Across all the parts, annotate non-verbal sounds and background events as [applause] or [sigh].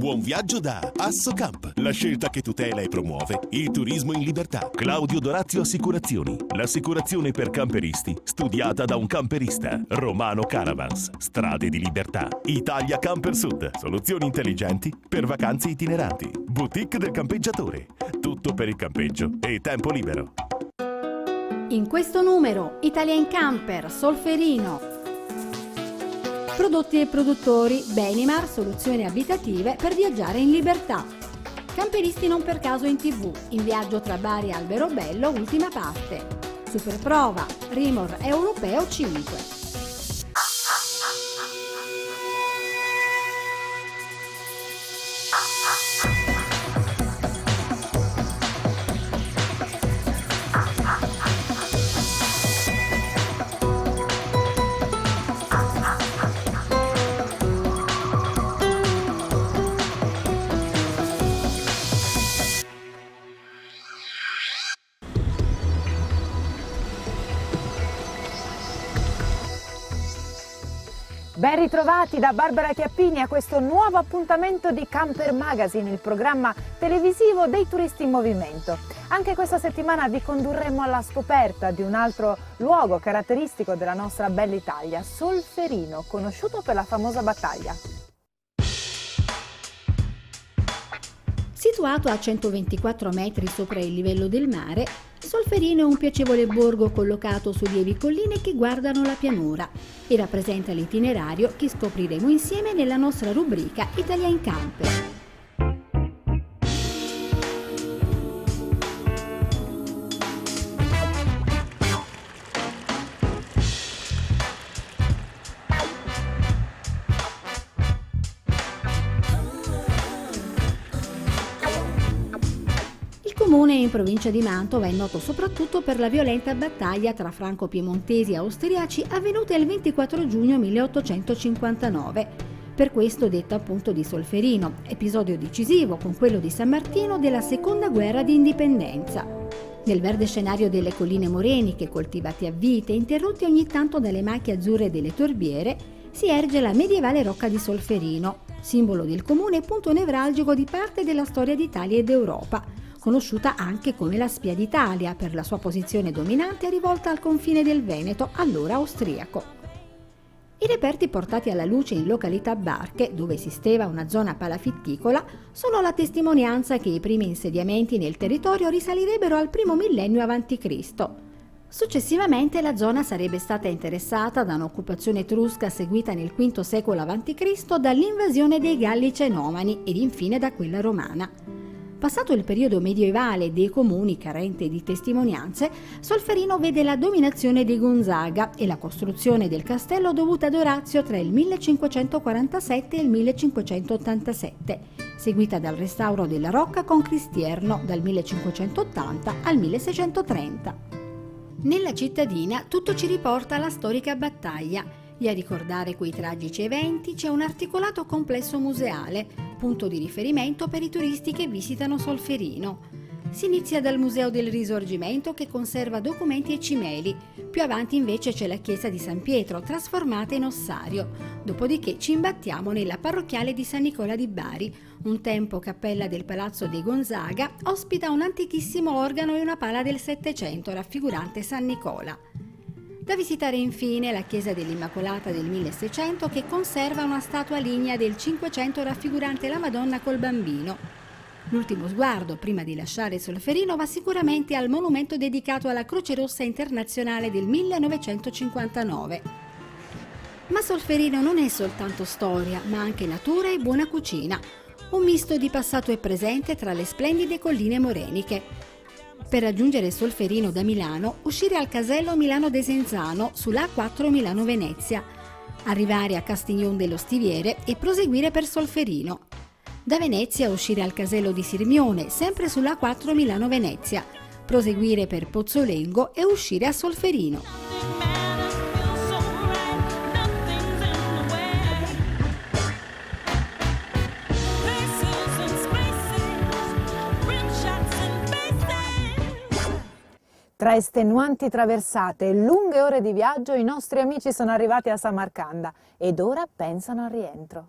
Buon viaggio da Assocamp, la scelta che tutela e promuove il turismo in libertà. Claudio Dorazio Assicurazioni, l'assicurazione per camperisti, studiata da un camperista. Romano Caravans, strade di libertà. Italia Camper Sud, soluzioni intelligenti per vacanze itineranti. Boutique del campeggiatore, tutto per il campeggio e tempo libero. In questo numero, Italian Camper, Solferino. Prodotti e produttori, Benimar, soluzioni abitative per viaggiare in libertà. Camperisti non per caso in tv, in viaggio tra Bari e Alberobello, ultima parte. Superprova, Rimor Europeo 5. Ben ritrovati da Barbara Chiappini a questo nuovo appuntamento di Camper Magazine, il programma televisivo dei turisti in movimento. Anche questa settimana vi condurremo alla scoperta di un altro luogo caratteristico della nostra bella Italia, Solferino, conosciuto per la famosa battaglia. Situato a 124 metri sopra il livello del mare, Solferino è un piacevole borgo collocato su lievi colline che guardano la pianura e rappresenta l'itinerario che scopriremo insieme nella nostra rubrica Italia in Camper. In provincia di Mantova è noto soprattutto per la violenta battaglia tra franco-piemontesi e austriaci avvenuta il 24 giugno 1859. Per questo detta appunto di Solferino, episodio decisivo con quello di San Martino della seconda guerra di indipendenza. Nel verde scenario delle colline moreniche, coltivate a vite, interrotte ogni tanto dalle macchie azzurre delle torbiere, si erge la medievale rocca di Solferino, simbolo del comune e punto nevralgico di parte della storia d'Italia ed Europa, conosciuta anche come la Spia d'Italia per la sua posizione dominante rivolta al confine del Veneto, allora austriaco. I reperti portati alla luce in località Barche, dove esisteva una zona palafitticola, sono la testimonianza che i primi insediamenti nel territorio risalirebbero al primo millennio a.C. Successivamente la zona sarebbe stata interessata da un'occupazione etrusca seguita nel V secolo a.C. dall'invasione dei Galli Cenomani ed infine da quella romana. Passato il periodo medievale dei comuni carente di testimonianze, Solferino vede la dominazione dei Gonzaga e la costruzione del castello dovuta ad Orazio tra il 1547 e il 1587, seguita dal restauro della Rocca con Cristierno dal 1580 al 1630. Nella cittadina tutto ci riporta alla storica battaglia e a ricordare quei tragici eventi c'è un articolato complesso museale punto di riferimento per i turisti che visitano Solferino. Si inizia dal Museo del Risorgimento che conserva documenti e cimeli, più avanti invece c'è la chiesa di San Pietro trasformata in ossario, dopodiché ci imbattiamo nella parrocchiale di San Nicola di Bari, un tempo cappella del Palazzo dei Gonzaga, ospita un antichissimo organo e una pala del Settecento raffigurante San Nicola. Da visitare infine la chiesa dell'Immacolata del 1600 che conserva una statua lignea del 500 raffigurante la Madonna col bambino. L'ultimo sguardo prima di lasciare Solferino va sicuramente al monumento dedicato alla Croce Rossa Internazionale del 1959. Ma Solferino non è soltanto storia, ma anche natura e buona cucina, un misto di passato e presente tra le splendide colline moreniche. Per raggiungere Solferino da Milano, uscire al casello Milano Desenzano sulla A4 Milano-Venezia, arrivare a Castignon dello Stiviere e proseguire per Solferino. Da Venezia uscire al casello di Sirmione, sempre sulla A4 Milano-Venezia, proseguire per Pozzolengo e uscire a Solferino. Tra estenuanti traversate e lunghe ore di viaggio i nostri amici sono arrivati a Samarcanda ed ora pensano al rientro.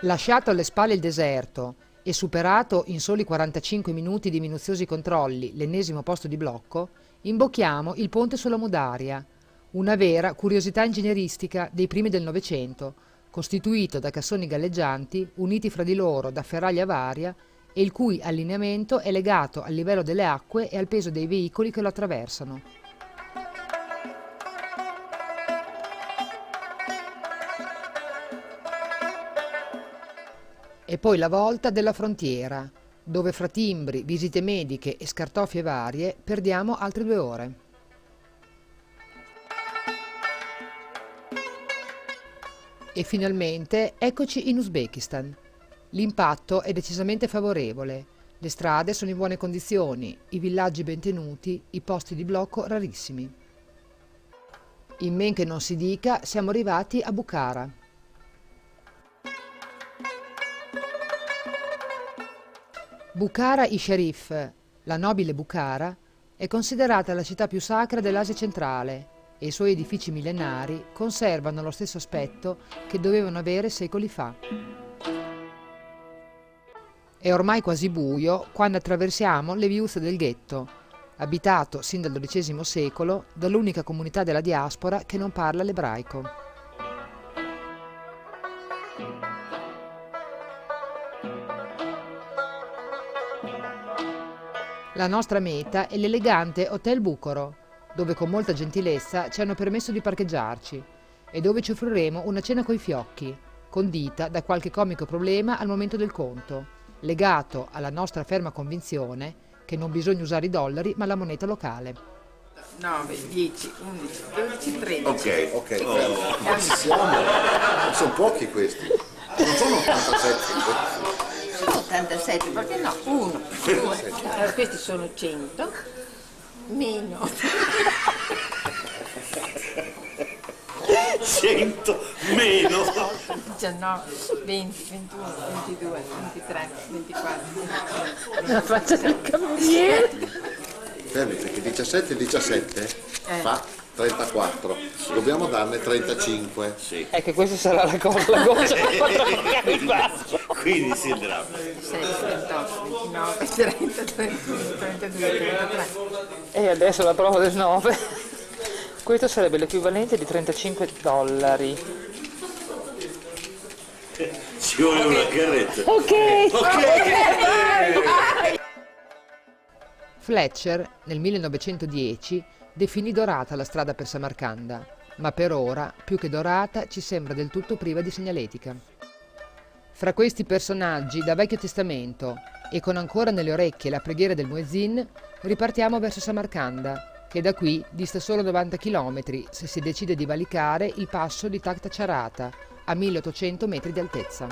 Lasciato alle spalle il deserto e superato in soli 45 minuti di minuziosi controlli l'ennesimo posto di blocco, imbocchiamo il ponte sulla Mudaria, una vera curiosità ingegneristica dei primi del Novecento, costituito da cassoni galleggianti uniti fra di loro da ferraglia varia e il cui allineamento è legato al livello delle acque e al peso dei veicoli che lo attraversano. E poi la volta della frontiera, dove fra timbri, visite mediche e scartoffie varie perdiamo altre due ore. E finalmente eccoci in Uzbekistan. L'impatto è decisamente favorevole, le strade sono in buone condizioni, i villaggi ben tenuti, i posti di blocco rarissimi. In men che non si dica, siamo arrivati a Bukhara. Bukhara-i Sharif, la nobile Bukhara, è considerata la città più sacra dell'Asia centrale e i suoi edifici millenari conservano lo stesso aspetto che dovevano avere secoli fa. È ormai quasi buio quando attraversiamo le viuzze del ghetto, abitato sin dal XII secolo dall'unica comunità della diaspora che non parla l'ebraico. La nostra meta è l'elegante Hotel Bucoro, dove con molta gentilezza ci hanno permesso di parcheggiarci e dove ci offriremo una cena coi fiocchi, condita da qualche comico problema al momento del conto, legato alla nostra ferma convinzione che non bisogna usare i dollari ma la moneta locale. 9, 10, 11, 12, 13. Ok, ok. Oh. Ma ci siamo? Sono pochi questi. Non sono 87 87, perché no? 1, 2, allora questi sono 100, meno 100 meno 19, 20, 21, 22, 23, 24, 25, La faccia del cameriere. Fermi, perché 17 e 17 Eh. fa 34. Dobbiamo darne 35. Sì. È che questa sarà la cosa, la cosa che potrà [laughs] Quindi si andrà. 26, 28, 29, 30, 31, 32, 33. E adesso la prova del 9. Questo sarebbe l'equivalente di 35 dollari. Ci vuole una carretta. Fletcher, nel 1910, definì dorata la strada per Samarcanda, ma per ora, più che dorata, ci sembra del tutto priva di segnaletica. Fra questi personaggi da Vecchio Testamento e con ancora nelle orecchie la preghiera del Muezzin, ripartiamo verso Samarcanda, che da qui dista solo 90 km se si decide di valicare il passo di Takta Charata, a 1800 metri di altezza.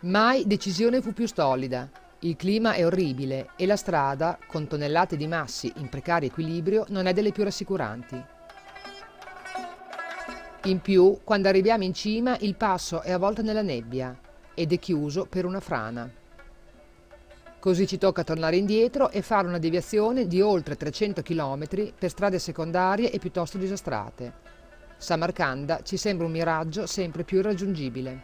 Mai decisione fu più stolida. Il clima è orribile e la strada, con tonnellate di massi in precario equilibrio, non è delle più rassicuranti. In più, quando arriviamo in cima, il passo è avvolto nella nebbia ed è chiuso per una frana. Così ci tocca tornare indietro e fare una deviazione di oltre 300 km per strade secondarie e piuttosto disastrate. Samarcanda ci sembra un miraggio sempre più irraggiungibile.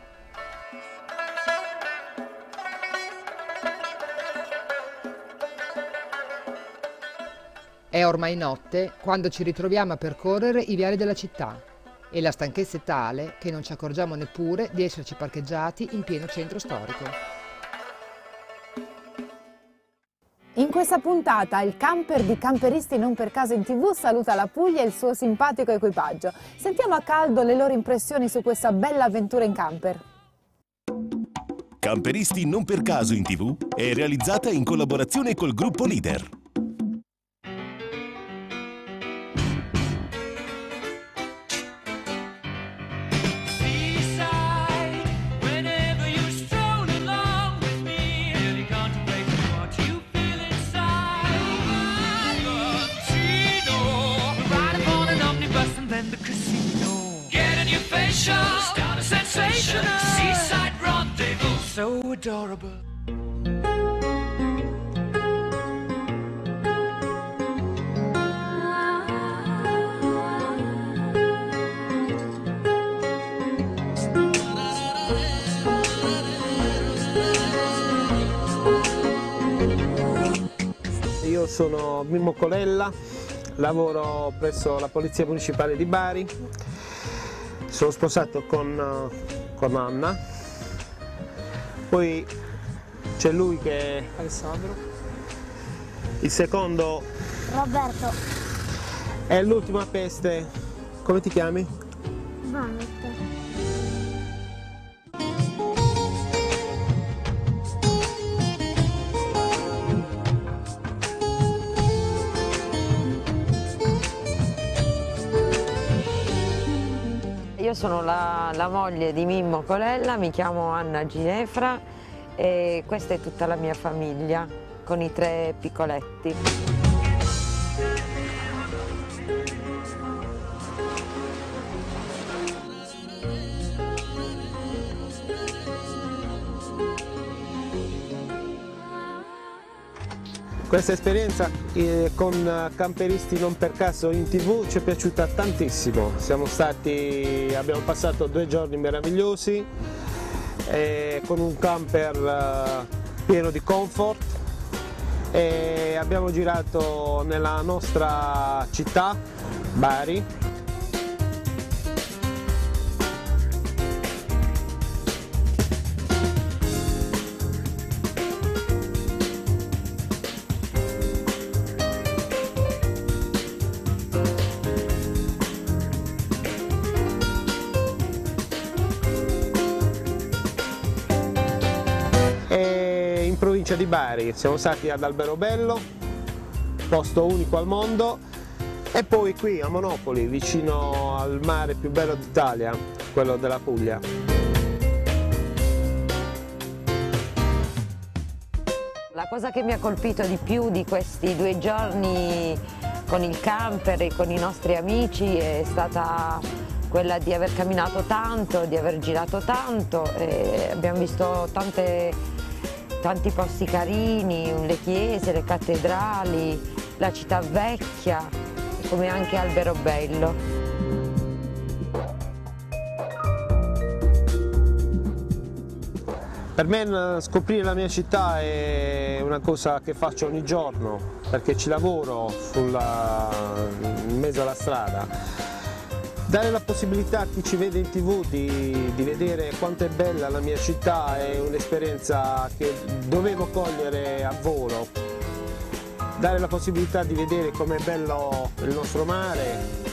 È ormai notte quando ci ritroviamo a percorrere i viali della città e la stanchezza è tale che non ci accorgiamo neppure di esserci parcheggiati in pieno centro storico. In questa puntata il camper di Camperisti non per caso in tv saluta la Puglia e il suo simpatico equipaggio. Sentiamo a caldo le loro impressioni su questa bella avventura in camper. Camperisti non per caso in tv è realizzata in collaborazione col gruppo Leader. International Seaside Rendezvous. So adorable. Io sono Mimmo Colella, lavoro presso la Polizia Municipale di Bari sono sposato con eh, con Anna, poi c'è lui che è Alessandro, il secondo Roberto. è l'ultima peste, come ti chiami? Vanet. Sono la, la moglie di Mimmo Colella, mi chiamo Anna Ginefra e questa è tutta la mia famiglia con i tre piccoletti. Questa esperienza eh, con Camperisti non per caso in tv ci è piaciuta tantissimo, stati, abbiamo passato due giorni meravigliosi eh, con un camper eh, pieno di comfort e abbiamo girato nella nostra città, Bari, Siamo stati ad Alberobello, posto unico al mondo, e poi qui a Monopoli, vicino al mare più bello d'Italia, quello della Puglia. La cosa che mi ha colpito di più di questi due giorni con il camper e con i nostri amici è stata quella di aver camminato tanto, di aver girato tanto, e abbiamo visto tante, tanti posti carini, le chiese, le cattedrali, la città vecchia, come anche Alberobello. Per me eh, scoprire la mia città è una cosa che faccio ogni giorno, perché ci lavoro sulla, in mezzo alla strada. Dare la possibilità a chi ci vede in tv di, di vedere quanto è bella la mia città è un'esperienza che dovevo cogliere a volo. Dare la possibilità di vedere com'è bello il nostro mare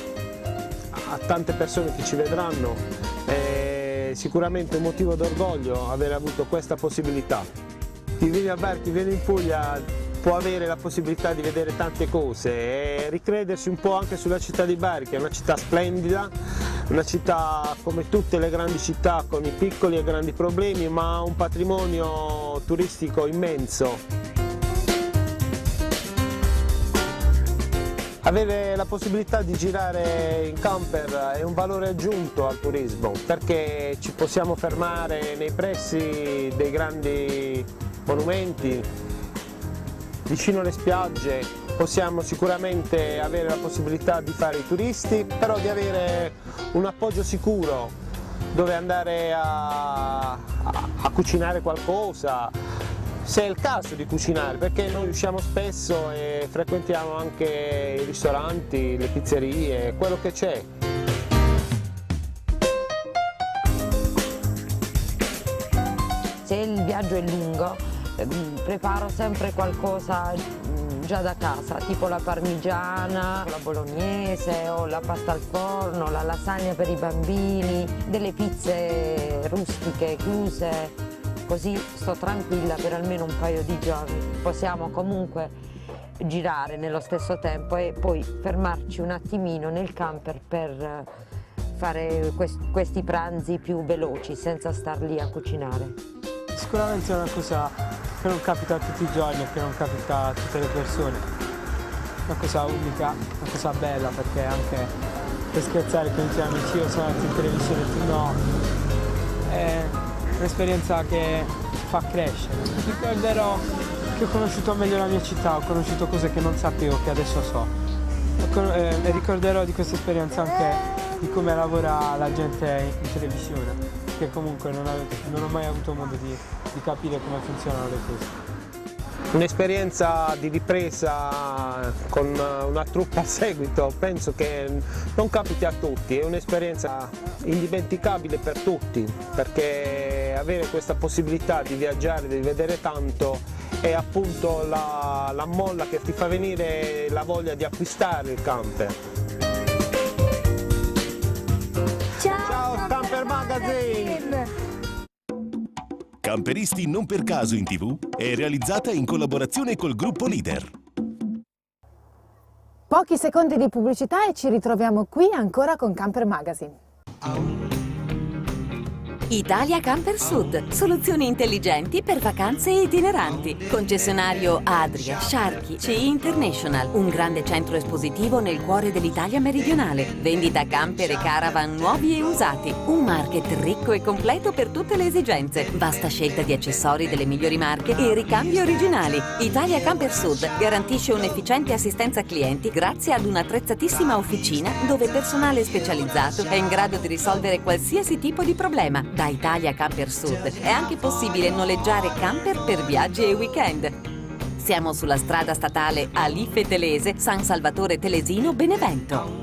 a tante persone che ci vedranno è sicuramente un motivo d'orgoglio aver avuto questa possibilità. Chi vive a Bari, chi vive in Puglia può avere la possibilità di vedere tante cose e ricredersi un po' anche sulla città di Bari, che è una città splendida, una città come tutte le grandi città con i piccoli e grandi problemi, ma un patrimonio turistico immenso. Avere la possibilità di girare in camper è un valore aggiunto al turismo perché ci possiamo fermare nei pressi dei grandi monumenti, vicino alle spiagge, possiamo sicuramente avere la possibilità di fare i turisti, però di avere un appoggio sicuro dove andare a, a- cucinare qualcosa, se è il caso di cucinare, perché noi usciamo spesso e frequentiamo anche i ristoranti, le pizzerie, quello che c'è. Se il viaggio è lungo, preparo sempre qualcosa mm, già da casa, tipo la parmigiana, la bolognese o la pasta al forno, la lasagna per i bambini, delle pizze rustiche chiuse, così sto tranquilla per almeno un paio di giorni. Possiamo comunque girare nello stesso tempo e poi fermarci un attimino nel camper per eh, fare quest- questi pranzi più veloci senza star lì a cucinare. Sicuramente è una cosa che non capita tutti i giorni e che non capita a tutte le persone. Una cosa unica, una cosa bella perché anche per scherzare con i tuoi amici io sono andato in televisione e tu no. È un'esperienza che fa crescere. Ricorderò che ho conosciuto meglio la mia città, ho conosciuto cose che non sapevo, che adesso so. Con- eh, E ricorderò di questa esperienza anche di come lavora la gente in televisione, che comunque non, ave- non ho mai avuto modo di, di capire come funzionano le cose. un'esperienza di ripresa con una truppa a seguito penso che non capiti a tutti, è un'esperienza indimenticabile per tutti perché avere questa possibilità di viaggiare, di vedere tanto è appunto la, la molla che ti fa venire la voglia di acquistare il camper. Ciao, Camper Magazine! Camperisti non per caso in tv è realizzata in collaborazione col gruppo Leader. Pochi secondi di pubblicità e ci ritroviamo qui ancora con Camper Magazine. Italia Camper Sud, soluzioni intelligenti per vacanze itineranti. Concessionario Adria, Sharky, CI International, un grande centro espositivo nel cuore dell'Italia meridionale. Vendita camper e caravan nuovi e usati. Un market ricco e completo per tutte le esigenze. Vasta scelta di accessori delle migliori marche e ricambi originali. Italia Camper Sud garantisce un'efficiente assistenza clienti grazie ad un'attrezzatissima officina dove personale specializzato è in grado di risolvere qualsiasi tipo di problema. Da Italia Camper Sud è anche possibile noleggiare camper per viaggi e weekend. Siamo sulla strada statale Alife Telese, San Salvatore Telesino, Benevento.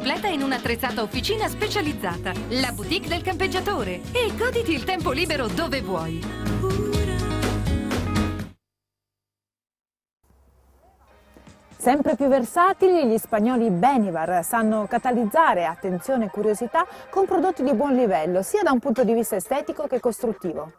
completa in un'attrezzata officina specializzata. La boutique del campeggiatore. E goditi il tempo libero dove vuoi. Sempre più versatili, gli spagnoli Benivar sanno catalizzare attenzione e curiosità con prodotti di buon livello, sia da un punto di vista estetico che costruttivo.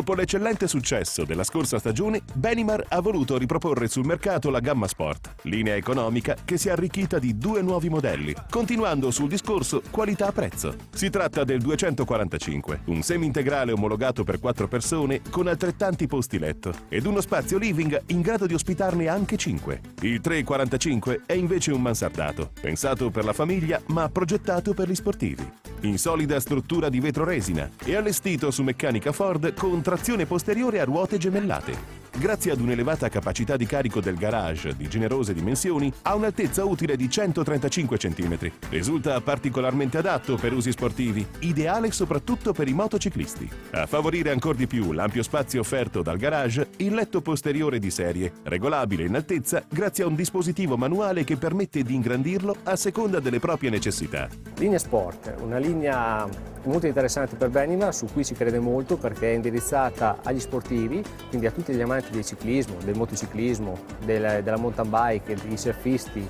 Dopo l'eccellente successo della scorsa stagione, Benimar ha voluto riproporre sul mercato la gamma Sport, linea economica che si è arricchita di due nuovi modelli, continuando sul discorso qualità-prezzo. Si tratta del 245, un semi-integrale omologato per 4 persone con altrettanti posti letto ed uno spazio living in grado di ospitarne anche 5. Il 345 è invece un mansardato, pensato per la famiglia ma progettato per gli sportivi. In solida struttura di vetro resina e allestito su meccanica Ford con trazione posteriore a ruote gemellate. Grazie ad un'elevata capacità di carico del garage di generose dimensioni, ha un'altezza utile di 135 cm. Risulta particolarmente adatto per usi sportivi, ideale soprattutto per i motociclisti. A favorire ancora di più l'ampio spazio offerto dal garage, il letto posteriore di serie, regolabile in altezza grazie a un dispositivo manuale che permette di ingrandirlo a seconda delle proprie necessità. Linea Sport, una linea molto interessante per Benima, su cui si crede molto perché è indirizzata agli sportivi, quindi a tutti gli amanti del ciclismo, del motociclismo, del, della mountain bike, dei surfisti,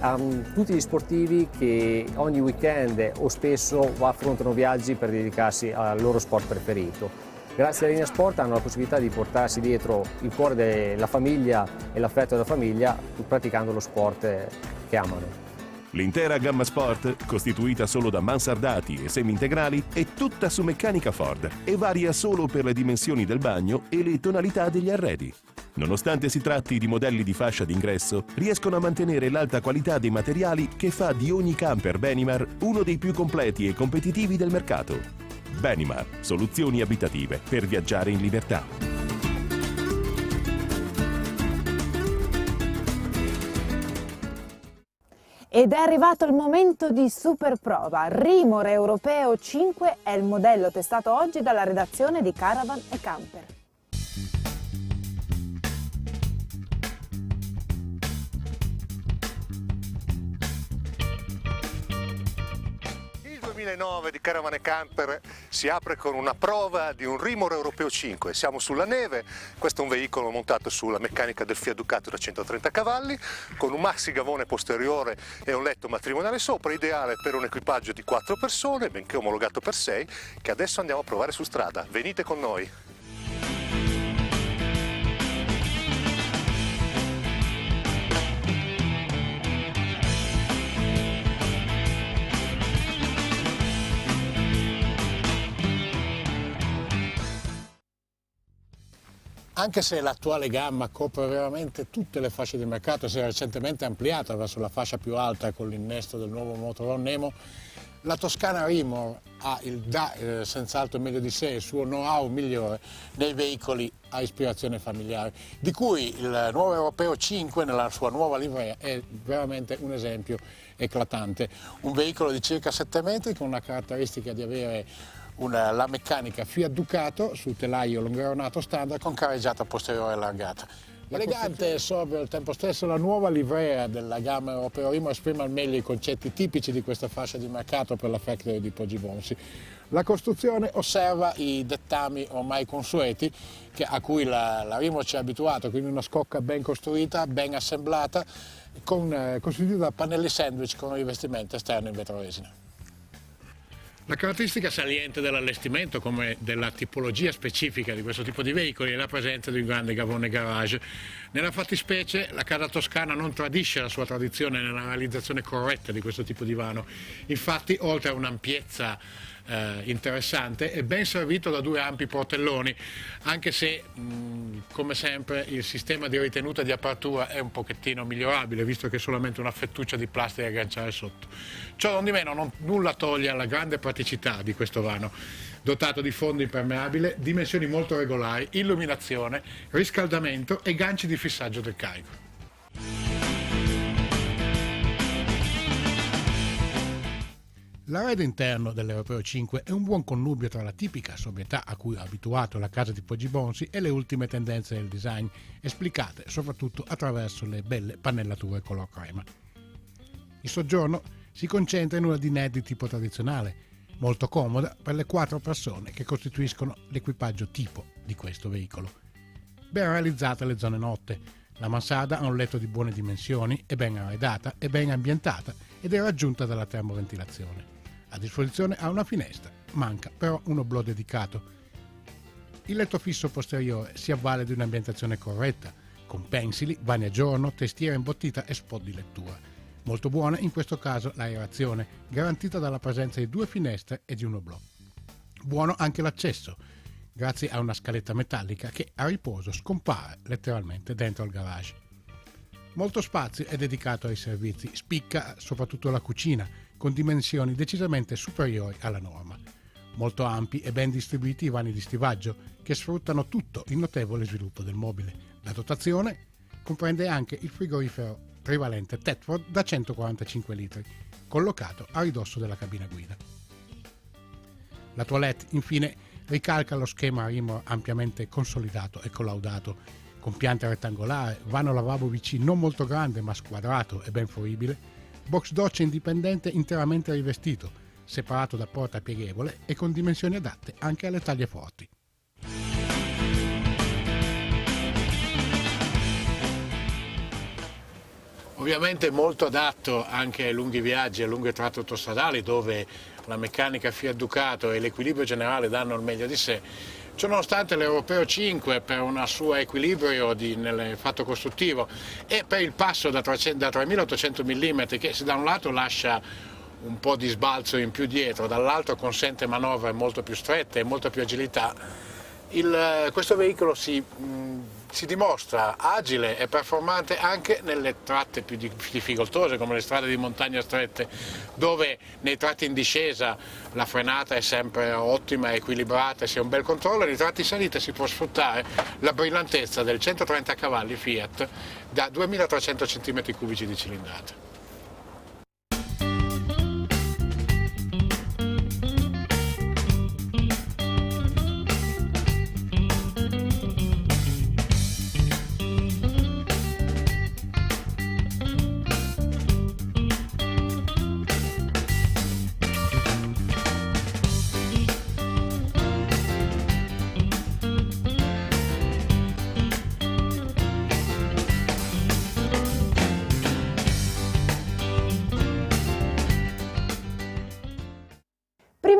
a tutti gli sportivi che ogni weekend o spesso affrontano viaggi per dedicarsi al loro sport preferito. Grazie alla linea sport hanno la possibilità di portarsi dietro il cuore della famiglia e l'affetto della famiglia praticando lo sport che amano. L'intera gamma Sport, costituita solo da mansardati e semi-integrali, è tutta su meccanica Ford e varia solo per le dimensioni del bagno e le tonalità degli arredi. Nonostante si tratti di modelli di fascia d'ingresso, riescono a mantenere l'alta qualità dei materiali che fa di ogni camper Benimar uno dei più completi e competitivi del mercato. Benimar, soluzioni abitative per viaggiare in libertà. Ed è arrivato il momento di super prova. Rimor Europeo 5 è il modello testato oggi dalla redazione di Caravan e Camper. 2009 di Caravane Camper si apre con una prova di un Rimor Europeo 5. Siamo sulla neve, questo è un veicolo montato sulla meccanica del Fiat Ducato da 130 cavalli, con un maxi gavone posteriore e un letto matrimoniale sopra, ideale per un equipaggio di 4 persone, benché omologato per 6, che adesso andiamo a provare su strada. Venite con noi! Anche se l'attuale gamma copre veramente tutte le fasce di mercato, si è recentemente ampliata verso la fascia più alta con l'innesto del nuovo motorhome Nemo, la Toscana Rimor ha eh, senz'altro meglio di sé il suo know-how migliore nei veicoli a ispirazione familiare, di cui il nuovo Europeo 5 nella sua nuova livrea è veramente un esempio eclatante. Un veicolo di circa 7 metri con la caratteristica di avere una, la meccanica Fiat Ducato sul telaio longeronato standard con careggiata posteriore allargata. Elegante e sobrio al tempo stesso, la nuova livrea della gamma Europeo Rimo esprime al meglio i concetti tipici di questa fascia di mercato per la factory di Poggibonsi. La costruzione osserva i dettami ormai consueti che, a cui la, la Rimo ci ha abituato, quindi una scocca ben costruita, ben assemblata, con, eh, costituita da pannelli sandwich con rivestimento esterno in vetroresina. La caratteristica saliente dell'allestimento, come della tipologia specifica di questo tipo di veicoli, è la presenza di un grande gavone garage. Nella fattispecie la casa toscana non tradisce la sua tradizione nella realizzazione corretta di questo tipo di vano. Infatti, oltre a un'ampiezza eh, interessante, è ben servito da due ampi portelloni, anche se mh, come sempre il sistema di ritenuta di apertura è un pochettino migliorabile, visto che è solamente una fettuccia di plastica da agganciare sotto. Ciò non di meno non, nulla toglie alla grande praticità di questo vano, dotato di fondo impermeabile, dimensioni molto regolari, illuminazione, riscaldamento e ganci di fissaggio del carico. L'arredo interno dell'Europeo 5 è un buon connubio tra la tipica sobrietà a cui ha abituato la casa di Poggi Bonsi e le ultime tendenze del design, esplicate soprattutto attraverso le belle pannellature color crema. Il soggiorno si concentra in una dinette di tipo tradizionale, molto comoda per le quattro persone che costituiscono l'equipaggio tipo di questo veicolo. Ben realizzate le zone notte, la mansarda ha un letto di buone dimensioni, è ben arredata, è ben ambientata ed è raggiunta dalla termoventilazione. A disposizione ha una finestra, manca però un oblò dedicato. Il letto fisso posteriore si avvale di un'ambientazione corretta, con pensili, bagni a giorno, testiera imbottita e spot di lettura. Molto buona in questo caso l'aerazione, garantita dalla presenza di due finestre e di un oblò. Buono anche l'accesso, grazie a una scaletta metallica che a riposo scompare letteralmente dentro il garage. Molto spazio è dedicato ai servizi, spicca soprattutto la cucina, con dimensioni decisamente superiori alla norma. Molto ampi e ben distribuiti i vani di stivaggio, che sfruttano tutto il notevole sviluppo del mobile. La dotazione comprende anche il frigorifero trivalente Tetford da 145 litri, collocato a ridosso della cabina guida. La toilette, infine, ricalca lo schema Rimor ampiamente consolidato e collaudato, con pianta rettangolare, vano lavabo VC non molto grande ma squadrato e ben fruibile, box doccia indipendente interamente rivestito, separato da porta pieghevole e con dimensioni adatte anche alle taglie forti. Ovviamente molto adatto anche ai lunghi viaggi e lunghe tratte autostradali dove la meccanica Fiat Ducato e l'equilibrio generale danno il meglio di sé. Ciononostante l'Europeo 5 per un suo equilibrio di, nel fatto costruttivo e per il passo da, 300, da 3800 mm che da un lato lascia un po' di sbalzo in più dietro, dall'altro consente manovre molto più strette e molta più agilità, il, questo veicolo si mh, si dimostra agile e performante anche nelle tratte più difficoltose come le strade di montagna strette dove nei tratti in discesa la frenata è sempre ottima, equilibrata, si ha un bel controllo e nei tratti in salita si può sfruttare la brillantezza del 130 cavalli Fiat da 2300 cm3 di cilindrata.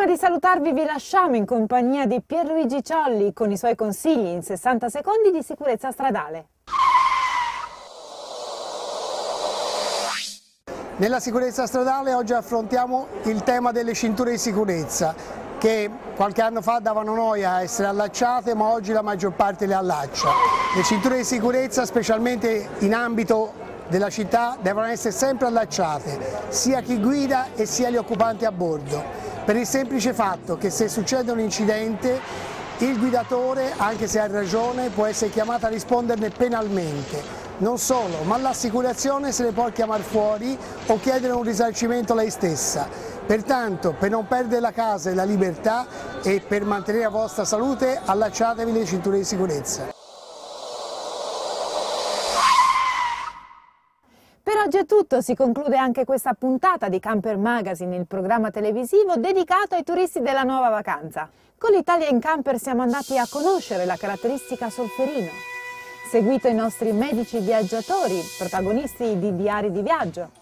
Di salutarvi vi lasciamo in compagnia di Pierluigi Ciolli con i suoi consigli in 60 secondi di sicurezza stradale. Nella sicurezza stradale oggi affrontiamo il tema delle cinture di sicurezza che qualche anno fa davano noia a essere allacciate ma oggi la maggior parte le allaccia. Le cinture di sicurezza specialmente in ambito della città devono essere sempre allacciate, sia chi guida e sia gli occupanti a bordo, per il semplice fatto che se succede un incidente il guidatore, anche se ha ragione, può essere chiamato a risponderne penalmente. Non solo, ma l'assicurazione se ne può chiamare fuori o chiedere un risarcimento lei stessa. Pertanto, per non perdere la casa e la libertà e per mantenere la vostra salute, allacciatevi le cinture di sicurezza. Per oggi è tutto, si conclude anche questa puntata di Camper Magazine, il programma televisivo dedicato ai turisti della nuova vacanza. Con l'Italia in Camper siamo andati a conoscere la caratteristica solferino, seguito i nostri medici viaggiatori, protagonisti di diari di viaggio,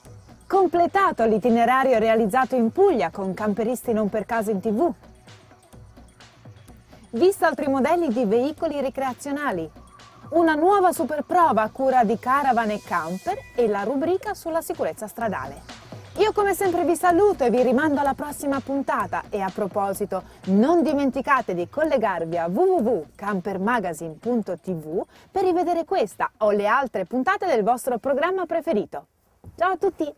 completato l'itinerario realizzato in Puglia con camperisti non per caso in tv, visto altri modelli di veicoli ricreazionali, una nuova super prova a cura di Caravan e Camper e la rubrica sulla sicurezza stradale. Io come sempre vi saluto e vi rimando alla prossima puntata e a proposito non dimenticate di collegarvi a www.campermagazine.tv per rivedere questa o le altre puntate del vostro programma preferito. Ciao a tutti!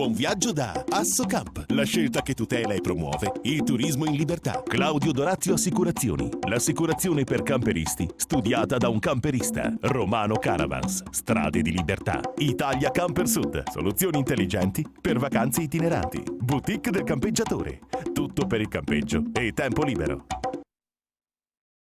Buon viaggio da Assocamp, la scelta che tutela e promuove il turismo in libertà. Claudio Dorazio Assicurazioni, l'assicurazione per camperisti, studiata da un camperista. Romano Caravans, strade di libertà. Italia Camper Sud, soluzioni intelligenti per vacanze itineranti. Boutique del campeggiatore, tutto per il campeggio e tempo libero.